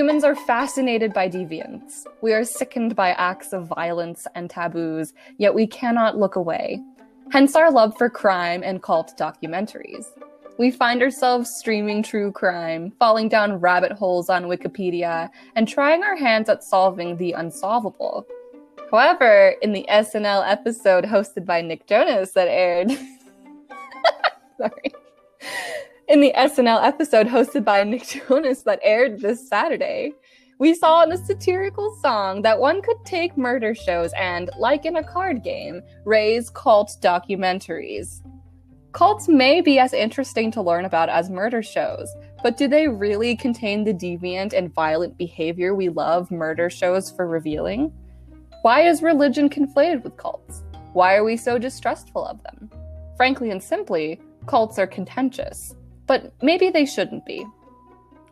Humans are fascinated by deviance. We are sickened by acts of violence and taboos, yet we cannot look away. Hence our love for crime and cult documentaries. We find ourselves streaming true crime, falling down rabbit holes on Wikipedia, and trying our hands at solving the unsolvable. However, in the SNL episode hosted by Nick Jonas that aired. Sorry in the SNL episode hosted by Nick Jonas that aired this Saturday, we saw in the satirical song that one could take murder shows and, like in a card game, raise cult documentaries. Cults may be as interesting to learn about as murder shows, but do they really contain the deviant and violent behavior we love murder shows for revealing? Why is religion conflated with cults? Why are we so distrustful of them? Frankly and simply, cults are contentious but maybe they shouldn't be.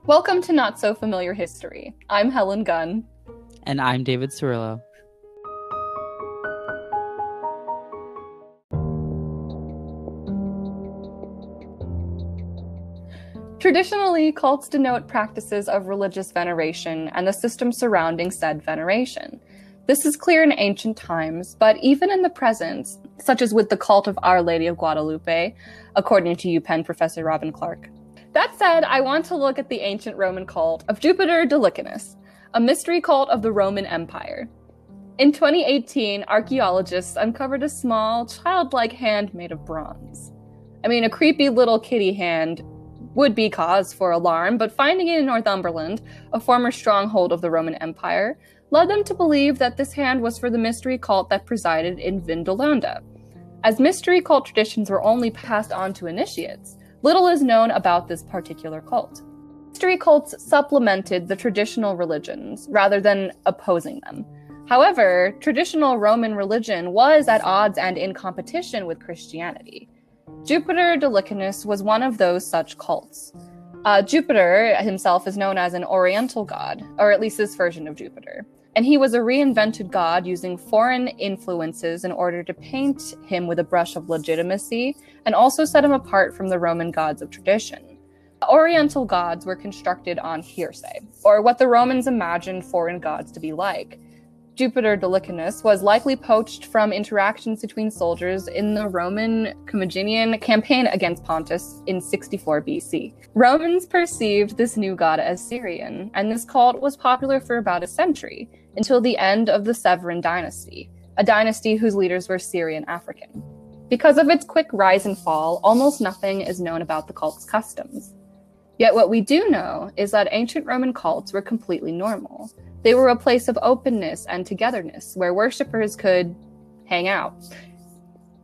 Welcome to Not So Familiar History. I'm Helen Gunn. And I'm David Cirillo. Traditionally, cults denote practices of religious veneration and the system surrounding said veneration. This is clear in ancient times, but even in the present, such as with the cult of Our Lady of Guadalupe, according to UPenn professor Robin Clark. That said, I want to look at the ancient Roman cult of Jupiter Dolichenus, a mystery cult of the Roman Empire. In 2018, archaeologists uncovered a small, childlike hand made of bronze. I mean, a creepy little kitty hand would be cause for alarm, but finding it in Northumberland, a former stronghold of the Roman Empire, led them to believe that this hand was for the mystery cult that presided in Vindolanda. As mystery cult traditions were only passed on to initiates, little is known about this particular cult. Mystery cults supplemented the traditional religions rather than opposing them. However, traditional Roman religion was at odds and in competition with Christianity. Jupiter Dolichenus was one of those such cults. Uh, Jupiter himself is known as an Oriental god, or at least this version of Jupiter and he was a reinvented god using foreign influences in order to paint him with a brush of legitimacy and also set him apart from the Roman gods of tradition. Oriental gods were constructed on hearsay, or what the Romans imagined foreign gods to be like. Jupiter Dolichenus was likely poached from interactions between soldiers in the Roman Commagenian campaign against Pontus in 64 BC. Romans perceived this new god as Syrian, and this cult was popular for about a century, until the end of the Severan dynasty, a dynasty whose leaders were Syrian African. Because of its quick rise and fall, almost nothing is known about the cult's customs. Yet what we do know is that ancient Roman cults were completely normal. They were a place of openness and togetherness where worshippers could hang out.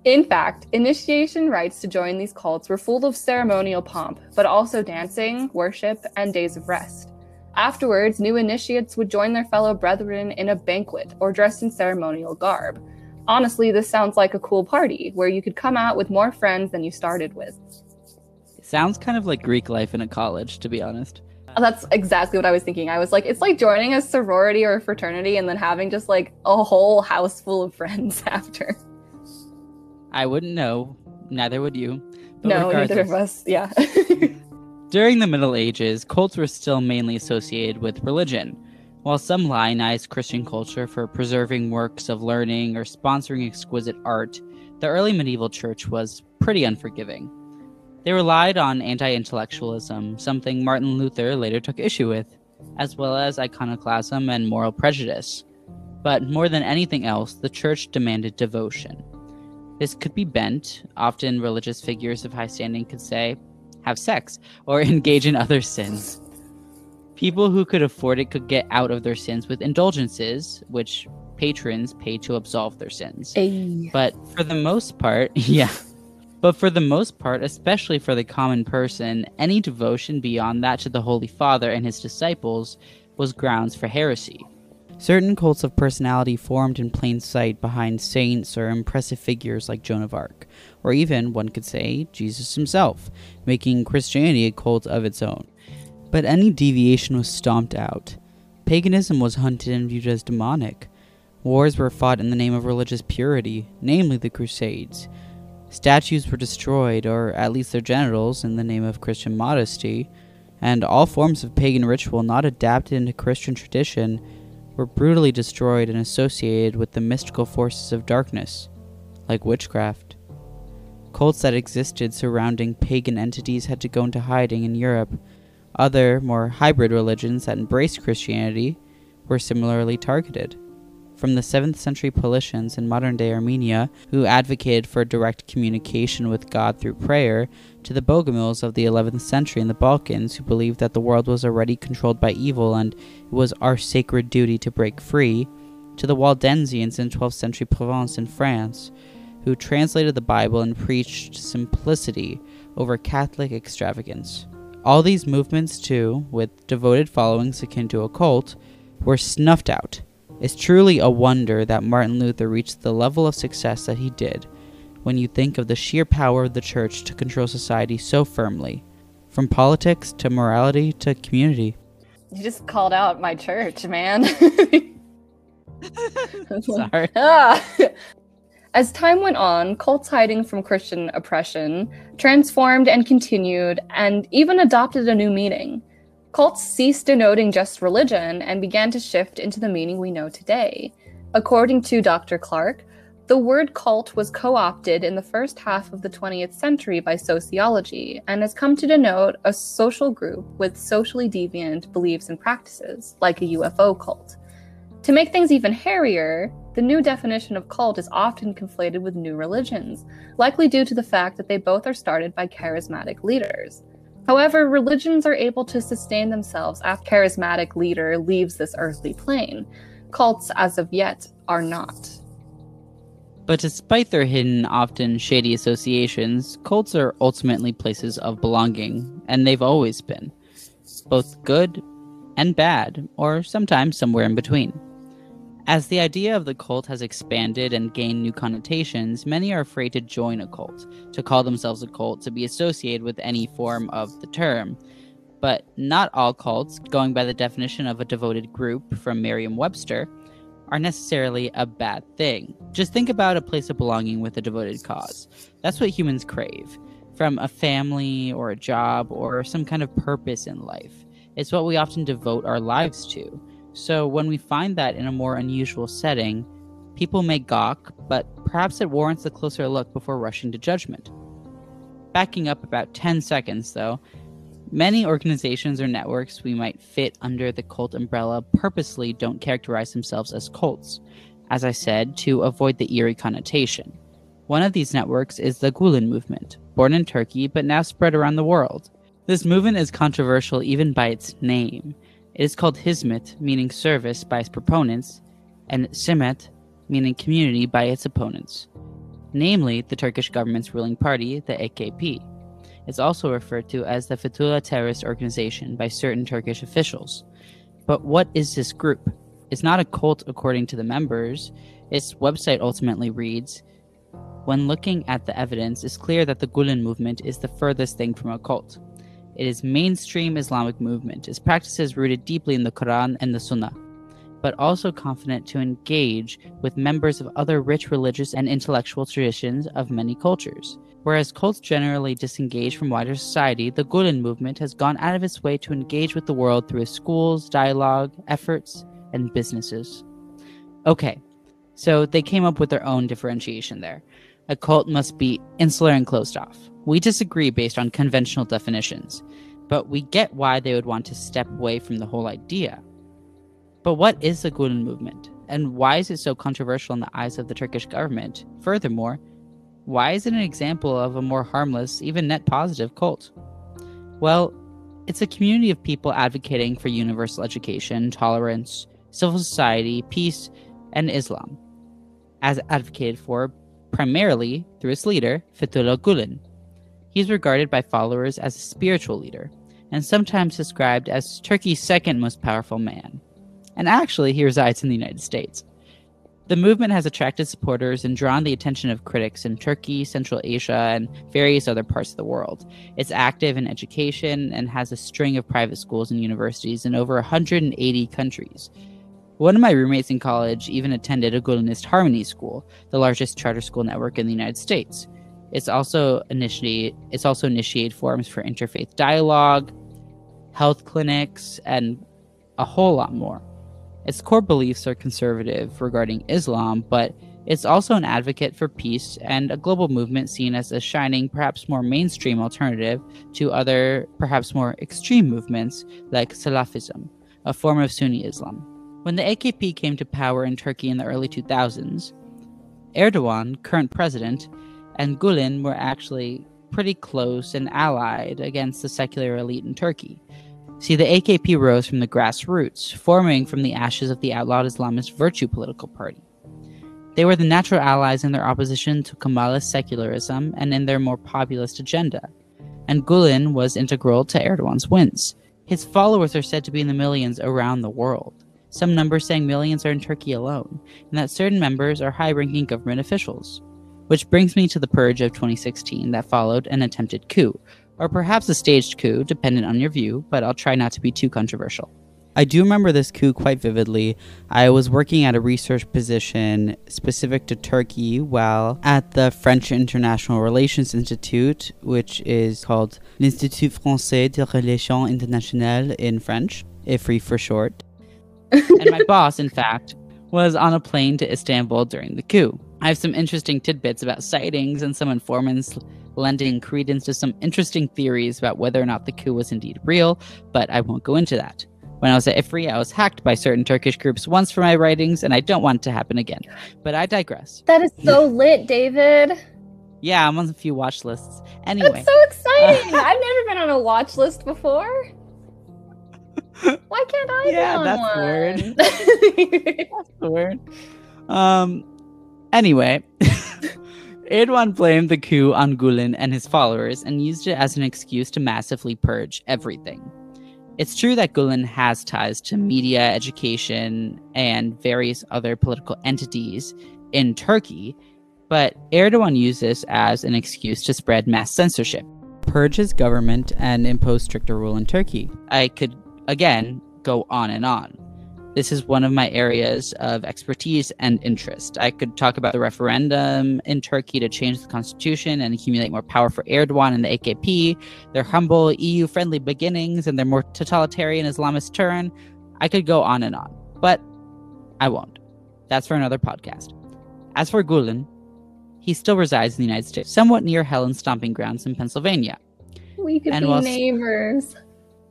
In fact, initiation rites to join these cults were full of ceremonial pomp, but also dancing, worship, and days of rest. Afterwards, new initiates would join their fellow brethren in a banquet or dressed in ceremonial garb. Honestly, this sounds like a cool party where you could come out with more friends than you started with. It sounds kind of like Greek life in a college, to be honest. Uh, that's exactly what I was thinking. I was like, it's like joining a sorority or a fraternity and then having just like a whole house full of friends after. I wouldn't know. Neither would you. no, neither of us. Yeah. During the Middle Ages, cults were still mainly associated with religion. While some lionized Christian culture for preserving works of learning or sponsoring exquisite art, the early medieval church was pretty unforgiving. They relied on anti intellectualism, something Martin Luther later took issue with, as well as iconoclasm and moral prejudice. But more than anything else, the church demanded devotion. This could be bent, often religious figures of high standing could say, have sex or engage in other sins. People who could afford it could get out of their sins with indulgences, which patrons pay to absolve their sins. Ay. But for the most part, yeah, but for the most part, especially for the common person, any devotion beyond that to the Holy Father and his disciples was grounds for heresy. Certain cults of personality formed in plain sight behind saints or impressive figures like Joan of Arc, or even, one could say, Jesus himself, making Christianity a cult of its own. But any deviation was stomped out. Paganism was hunted and viewed as demonic. Wars were fought in the name of religious purity, namely the Crusades. Statues were destroyed, or at least their genitals, in the name of Christian modesty, and all forms of pagan ritual not adapted into Christian tradition were brutally destroyed and associated with the mystical forces of darkness, like witchcraft. Cults that existed surrounding pagan entities had to go into hiding in Europe. Other, more hybrid religions that embraced Christianity were similarly targeted from the 7th century Paulicians in modern day Armenia, who advocated for direct communication with God through prayer, to the Bogomils of the 11th century in the Balkans, who believed that the world was already controlled by evil and it was our sacred duty to break free, to the Waldensians in 12th century Provence in France, who translated the Bible and preached simplicity over Catholic extravagance. All these movements, too, with devoted followings akin to a cult, were snuffed out it's truly a wonder that Martin Luther reached the level of success that he did when you think of the sheer power of the church to control society so firmly, from politics to morality to community. You just called out my church, man. Sorry. Ah. As time went on, cults hiding from Christian oppression transformed and continued and even adopted a new meaning. Cults ceased denoting just religion and began to shift into the meaning we know today. According to Dr. Clark, the word cult was co opted in the first half of the 20th century by sociology and has come to denote a social group with socially deviant beliefs and practices, like a UFO cult. To make things even hairier, the new definition of cult is often conflated with new religions, likely due to the fact that they both are started by charismatic leaders. However, religions are able to sustain themselves after charismatic leader leaves this earthly plane. Cults, as of yet, are not. But despite their hidden, often shady associations, cults are ultimately places of belonging, and they've always been. Both good and bad, or sometimes somewhere in between. As the idea of the cult has expanded and gained new connotations, many are afraid to join a cult, to call themselves a cult, to be associated with any form of the term. But not all cults, going by the definition of a devoted group from Merriam Webster, are necessarily a bad thing. Just think about a place of belonging with a devoted cause. That's what humans crave from a family or a job or some kind of purpose in life. It's what we often devote our lives to. So when we find that in a more unusual setting, people may gawk, but perhaps it warrants a closer look before rushing to judgment. Backing up about 10 seconds, though, many organizations or networks we might fit under the cult umbrella purposely don't characterize themselves as cults, as I said, to avoid the eerie connotation. One of these networks is the Gulen movement, born in Turkey but now spread around the world. This movement is controversial even by its name. It is called Hizmet, meaning service, by its proponents, and Semet, meaning community, by its opponents, namely the Turkish government's ruling party, the AKP. It's also referred to as the Fethullah terrorist organization by certain Turkish officials. But what is this group? It's not a cult according to the members. Its website ultimately reads When looking at the evidence, it's clear that the Gulen movement is the furthest thing from a cult. It is mainstream Islamic movement. Its practices rooted deeply in the Quran and the Sunnah, but also confident to engage with members of other rich religious and intellectual traditions of many cultures. Whereas cults generally disengage from wider society, the Gulen movement has gone out of its way to engage with the world through its schools, dialogue, efforts, and businesses. Okay, so they came up with their own differentiation there. A cult must be insular and closed off. We disagree based on conventional definitions, but we get why they would want to step away from the whole idea. But what is the Gulen movement? And why is it so controversial in the eyes of the Turkish government? Furthermore, why is it an example of a more harmless, even net positive cult? Well, it's a community of people advocating for universal education, tolerance, civil society, peace, and Islam, as advocated for primarily through its leader, Fethullah Gulen. He is regarded by followers as a spiritual leader, and sometimes described as Turkey's second most powerful man. And actually, he resides in the United States. The movement has attracted supporters and drawn the attention of critics in Turkey, Central Asia, and various other parts of the world. It's active in education and has a string of private schools and universities in over 180 countries. One of my roommates in college even attended a Gulenist Harmony School, the largest charter school network in the United States. It's also initiate it's also initiated forums for interfaith dialogue, health clinics, and a whole lot more. Its core beliefs are conservative regarding Islam, but it's also an advocate for peace and a global movement seen as a shining, perhaps more mainstream alternative to other, perhaps more extreme movements like Salafism, a form of Sunni Islam. When the AKP came to power in Turkey in the early 2000s, Erdogan, current president, and Gulen were actually pretty close and allied against the secular elite in Turkey. See, the AKP rose from the grassroots, forming from the ashes of the outlawed Islamist Virtue political party. They were the natural allies in their opposition to Kemalist secularism and in their more populist agenda. And Gulen was integral to Erdogan's wins. His followers are said to be in the millions around the world. Some numbers saying millions are in Turkey alone, and that certain members are high ranking government officials. Which brings me to the purge of 2016 that followed an attempted coup, or perhaps a staged coup, dependent on your view, but I'll try not to be too controversial. I do remember this coup quite vividly. I was working at a research position specific to Turkey while at the French International Relations Institute, which is called l'Institut Français de Relations Internationales in French, IFRI for short. And my boss, in fact, was on a plane to Istanbul during the coup. I have some interesting tidbits about sightings and some informants lending credence to some interesting theories about whether or not the coup was indeed real, but I won't go into that. When I was at IFRI, I was hacked by certain Turkish groups once for my writings, and I don't want it to happen again. But I digress. That is so lit, David. Yeah, I'm on a few watch lists. Anyway. That's so exciting. I've never been on a watch list before. Why can't I yeah, be on that's one? weird. that's weird. Um. Anyway, Erdogan blamed the coup on Gulen and his followers and used it as an excuse to massively purge everything. It's true that Gulen has ties to media, education, and various other political entities in Turkey, but Erdogan used this as an excuse to spread mass censorship. Purge his government and impose stricter rule in Turkey. I could, again, go on and on. This is one of my areas of expertise and interest. I could talk about the referendum in Turkey to change the constitution and accumulate more power for Erdogan and the AKP, their humble EU friendly beginnings, and their more totalitarian Islamist turn. I could go on and on, but I won't. That's for another podcast. As for Gulen, he still resides in the United States, somewhat near Helen's stomping grounds in Pennsylvania. We could And be neighbors.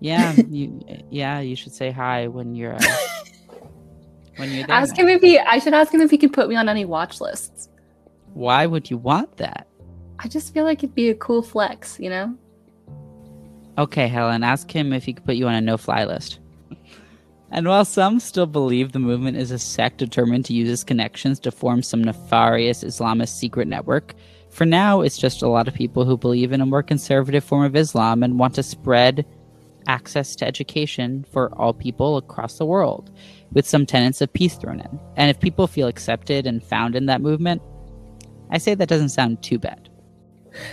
Yeah, you, yeah, you should say hi when you're uh, when you're there. Ask him if he. I should ask him if he could put me on any watch lists. Why would you want that? I just feel like it'd be a cool flex, you know. Okay, Helen, ask him if he could put you on a no fly list. And while some still believe the movement is a sect determined to use its connections to form some nefarious Islamist secret network, for now it's just a lot of people who believe in a more conservative form of Islam and want to spread access to education for all people across the world, with some tenets of peace thrown in. And if people feel accepted and found in that movement, I say that doesn't sound too bad.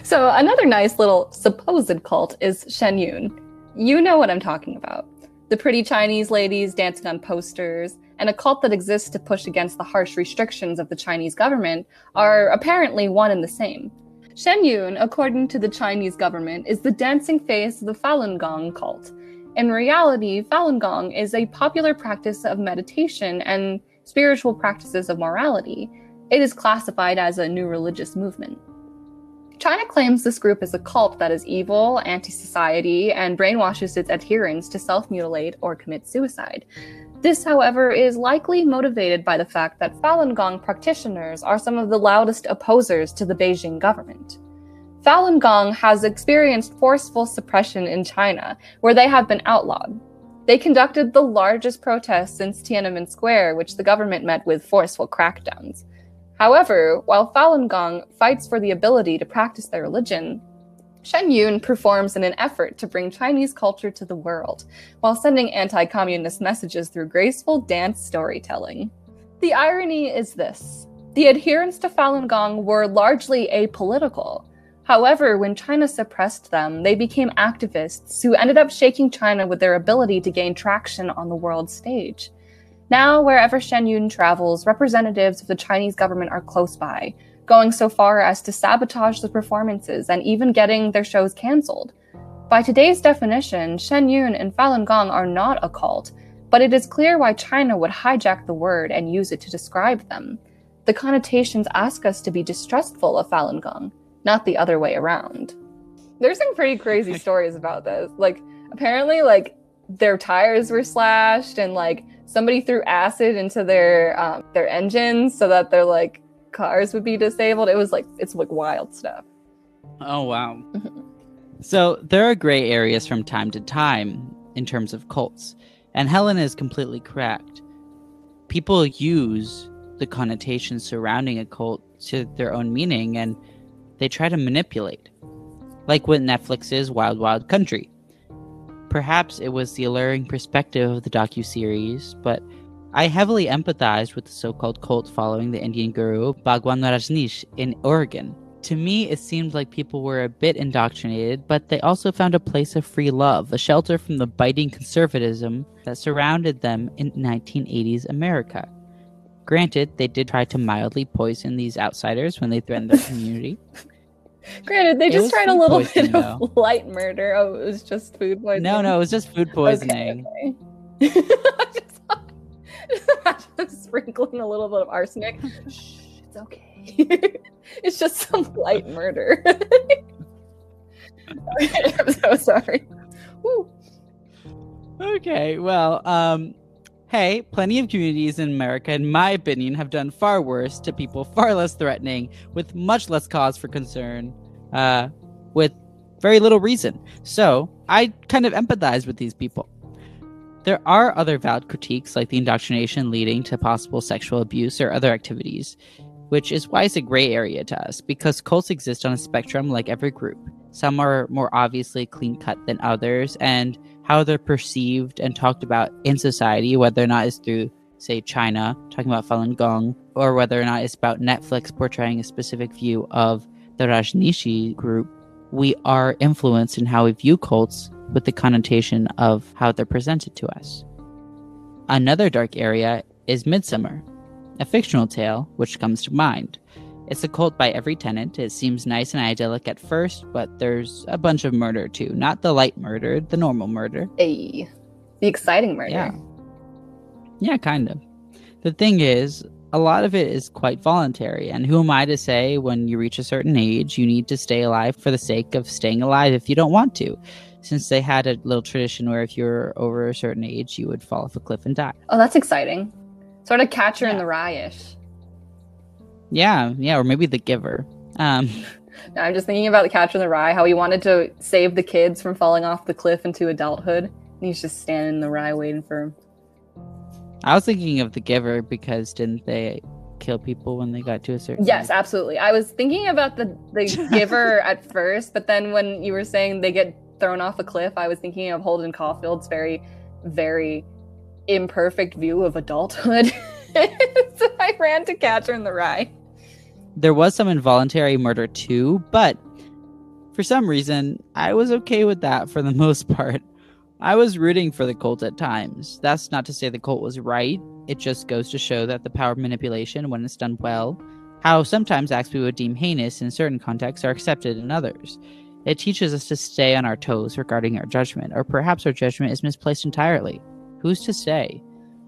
So another nice little supposed cult is Shen Yun. You know what I'm talking about. The pretty Chinese ladies dancing on posters, and a cult that exists to push against the harsh restrictions of the Chinese government are apparently one and the same. Shen Yun, according to the Chinese government, is the dancing face of the Falun Gong cult. In reality, Falun Gong is a popular practice of meditation and spiritual practices of morality. It is classified as a new religious movement. China claims this group is a cult that is evil, anti society, and brainwashes its adherents to self mutilate or commit suicide. This, however, is likely motivated by the fact that Falun Gong practitioners are some of the loudest opposers to the Beijing government. Falun Gong has experienced forceful suppression in China, where they have been outlawed. They conducted the largest protests since Tiananmen Square, which the government met with forceful crackdowns. However, while Falun Gong fights for the ability to practice their religion, Shen Yun performs in an effort to bring Chinese culture to the world, while sending anti communist messages through graceful dance storytelling. The irony is this the adherents to Falun Gong were largely apolitical. However, when China suppressed them, they became activists who ended up shaking China with their ability to gain traction on the world stage. Now, wherever Shen Yun travels, representatives of the Chinese government are close by, going so far as to sabotage the performances and even getting their shows canceled. By today's definition, Shen Yun and Falun Gong are not a cult, but it is clear why China would hijack the word and use it to describe them. The connotations ask us to be distrustful of Falun Gong, not the other way around. There's some pretty crazy stories about this. Like, apparently, like, their tires were slashed and, like, somebody threw acid into their um, their engines so that they're like cars would be disabled. It was like it's like wild stuff. Oh wow. Mm-hmm. so there are gray areas from time to time in terms of cults, and Helen is completely correct. People use the connotations surrounding a cult to their own meaning, and they try to manipulate, like with Netflix's Wild Wild Country. Perhaps it was the alluring perspective of the docu-series, but I heavily empathized with the so-called cult following the Indian guru Bhagwan Rajneesh in Oregon. To me, it seemed like people were a bit indoctrinated, but they also found a place of free love, a shelter from the biting conservatism that surrounded them in 1980s America. Granted, they did try to mildly poison these outsiders when they threatened their community. Granted, they just tried a little bit of light murder. Oh, it was just food poisoning. No, no, it was just food poisoning. Okay, okay. Just sprinkling a little bit of arsenic. Shh, it's okay. it's just some light murder. I'm so sorry. Woo. Okay, well, um, hey, plenty of communities in America, in my opinion, have done far worse to people far less threatening, with much less cause for concern, uh, with very little reason. So I kind of empathize with these people. There are other valid critiques, like the indoctrination leading to possible sexual abuse or other activities, which is why it's a gray area to us, because cults exist on a spectrum like every group. Some are more obviously clean cut than others, and how they're perceived and talked about in society, whether or not it's through, say, China, talking about Falun Gong, or whether or not it's about Netflix portraying a specific view of the Rajneeshee group, we are influenced in how we view cults with the connotation of how they're presented to us. Another dark area is Midsommar, a fictional tale which comes to mind. It's a cult by every tenant. It seems nice and idyllic at first, but there's a bunch of murder too. Not the light murder, the normal murder. A, the exciting murder. Yeah. Yeah, kind of. The thing is, a lot of it is quite voluntary. And who am I to say when you reach a certain age, you need to stay alive for the sake of staying alive if you don't want to? Since they had a little tradition where if you're over a certain age, you would fall off a cliff and die. Oh, that's exciting. Sort of Catcher yeah. in the Rye-ish. Yeah, yeah, or maybe The Giver. Um, no, I'm just thinking about the Catcher in the Rye, how he wanted to save the kids from falling off the cliff into adulthood, and he's just standing in the rye waiting for him. I was thinking of The Giver because didn't they kill people when they got to a certain yes age? absolutely i was thinking about the the giver at first but then when you were saying they get thrown off a cliff, I was thinking of Holden Caulfield's very, very imperfect view of adulthood. so I ran to Catcher in the Rye. There was some involuntary murder too, but for some reason, I was okay with that for the most part. I was rooting for the cult at times. That's not to say the cult was right. It just goes to show that the power of manipulation, when it's done well, how sometimes acts we would deem heinous in certain contexts are accepted in others. It teaches us to stay on our toes regarding our judgment, or perhaps our judgment is misplaced entirely. Who's to say?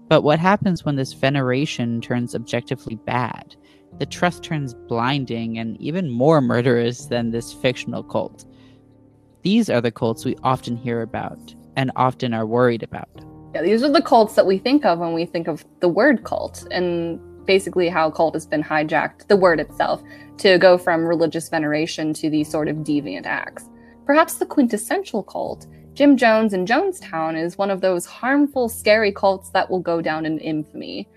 But what happens when this veneration turns objectively bad? The trust turns blinding and even more murderous than this fictional cult. These are the cults we often hear about and often are worried about. Yeah, these are the cults that we think of when we think of the word cult and basically how cult has been hijacked, the word itself, to go from religious veneration to these sort of deviant acts. Perhaps the quintessential cult, Jim Jones in Jonestown, is one of those harmful, scary cults that will go down in infamy.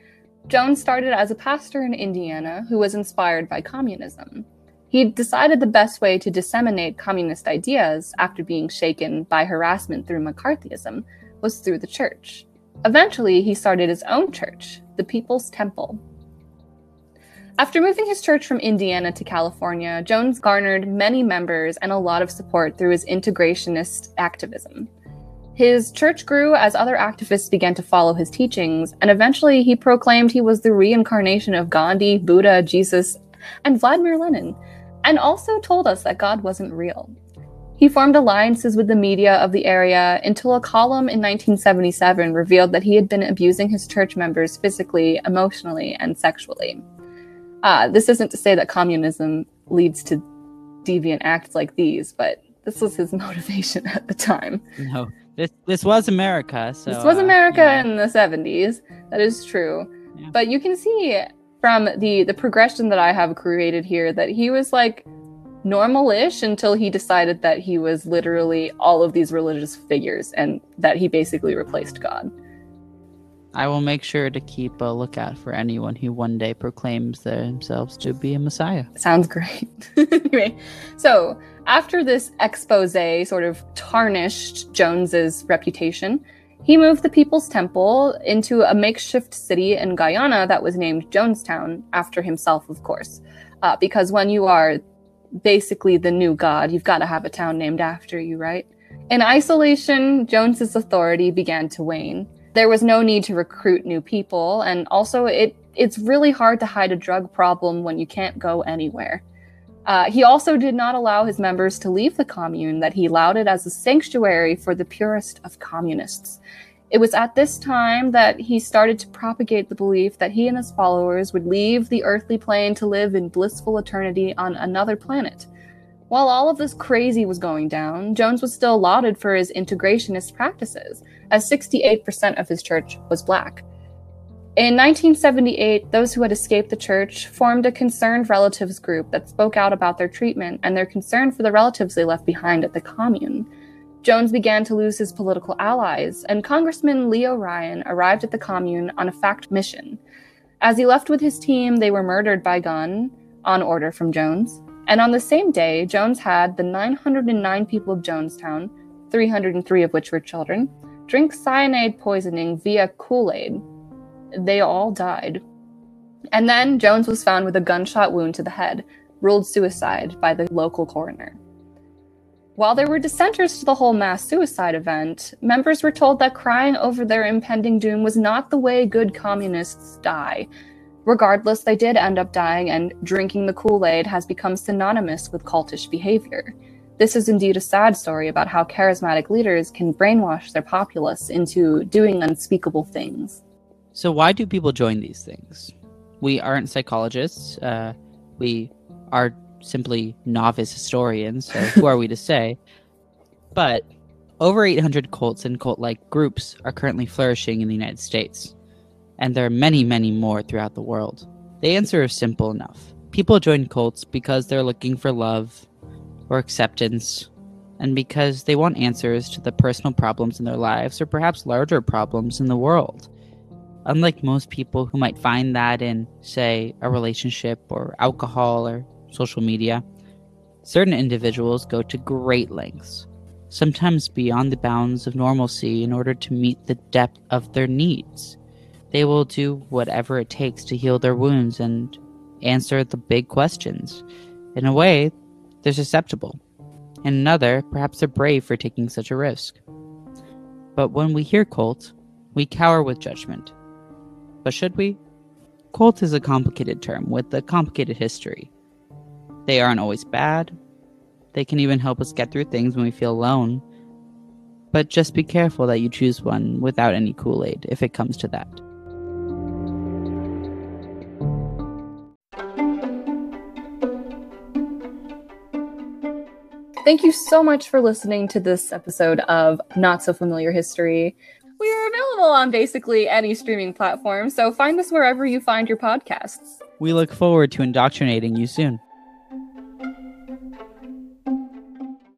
Jones started as a pastor in Indiana who was inspired by communism. He decided the best way to disseminate communist ideas after being shaken by harassment through McCarthyism was through the church. Eventually, he started his own church, the People's Temple, after moving his church from Indiana to California, Jones garnered many members and a lot of support through his integrationist activism. His church grew as other activists began to follow his teachings, and eventually he proclaimed he was the reincarnation of Gandhi, Buddha, Jesus, and Vladimir Lenin, and also told us that God wasn't real. He formed alliances with the media of the area until a column in 1977 revealed that he had been abusing his church members physically, emotionally, and sexually. Uh, this isn't to say that communism leads to deviant acts like these, but this was his motivation at the time. No, this this was America. So this was uh, America yeah. in the 70s. That is true. Yeah. But you can see from the the progression that I have created here that he was like normal-ish until he decided that he was literally all of these religious figures and that he basically replaced God. I will make sure to keep a lookout for anyone who one day proclaims themselves to be a messiah. Sounds great. anyway, so after this expose sort of tarnished Jones's reputation, he moved the People's Temple into a makeshift city in Guyana that was named Jonestown after himself, of course. Uh, because when you are basically the new god, you've got to have a town named after you, right? In isolation, Jones's authority began to wane. There was no need to recruit new people, and also it it's really hard to hide a drug problem when you can't go anywhere. Uh, he also did not allow his members to leave the commune that he lauded as a sanctuary for the purest of communists. It was at this time that he started to propagate the belief that he and his followers would leave the earthly plane to live in blissful eternity on another planet. While all of this crazy was going down, Jones was still lauded for his integrationist practices, as 68% of his church was black. In 1978, those who had escaped the church formed a concerned relatives group that spoke out about their treatment and their concern for the relatives they left behind at the commune. Jones began to lose his political allies, and Congressman Leo Ryan arrived at the commune on a fact mission. As he left with his team, they were murdered by gun on order from Jones. And on the same day, Jones had the 909 people of Jonestown, 303 of which were children, drink cyanide poisoning via Kool Aid. They all died. And then Jones was found with a gunshot wound to the head, ruled suicide by the local coroner. While there were dissenters to the whole mass suicide event, members were told that crying over their impending doom was not the way good communists die. Regardless, they did end up dying, and drinking the Kool Aid has become synonymous with cultish behavior. This is indeed a sad story about how charismatic leaders can brainwash their populace into doing unspeakable things. So why do people join these things? We aren't psychologists. Uh, we are simply novice historians. So who are we to say? But over 800 cults and cult-like groups are currently flourishing in the United States, and there are many, many more throughout the world. The answer is simple enough. People join cults because they're looking for love or acceptance, and because they want answers to the personal problems in their lives or perhaps larger problems in the world. Unlike most people who might find that in, say, a relationship or alcohol or social media, certain individuals go to great lengths, sometimes beyond the bounds of normalcy, in order to meet the depth of their needs. They will do whatever it takes to heal their wounds and answer the big questions. In a way, they're susceptible. In another, perhaps they're brave for taking such a risk. But when we hear cult, we cower with judgment. But should we? Cult is a complicated term with a complicated history. They aren't always bad. They can even help us get through things when we feel alone. But just be careful that you choose one without any Kool Aid if it comes to that. Thank you so much for listening to this episode of Not So Familiar History. We are available on basically any streaming platform, so find us wherever you find your podcasts. We look forward to indoctrinating you soon.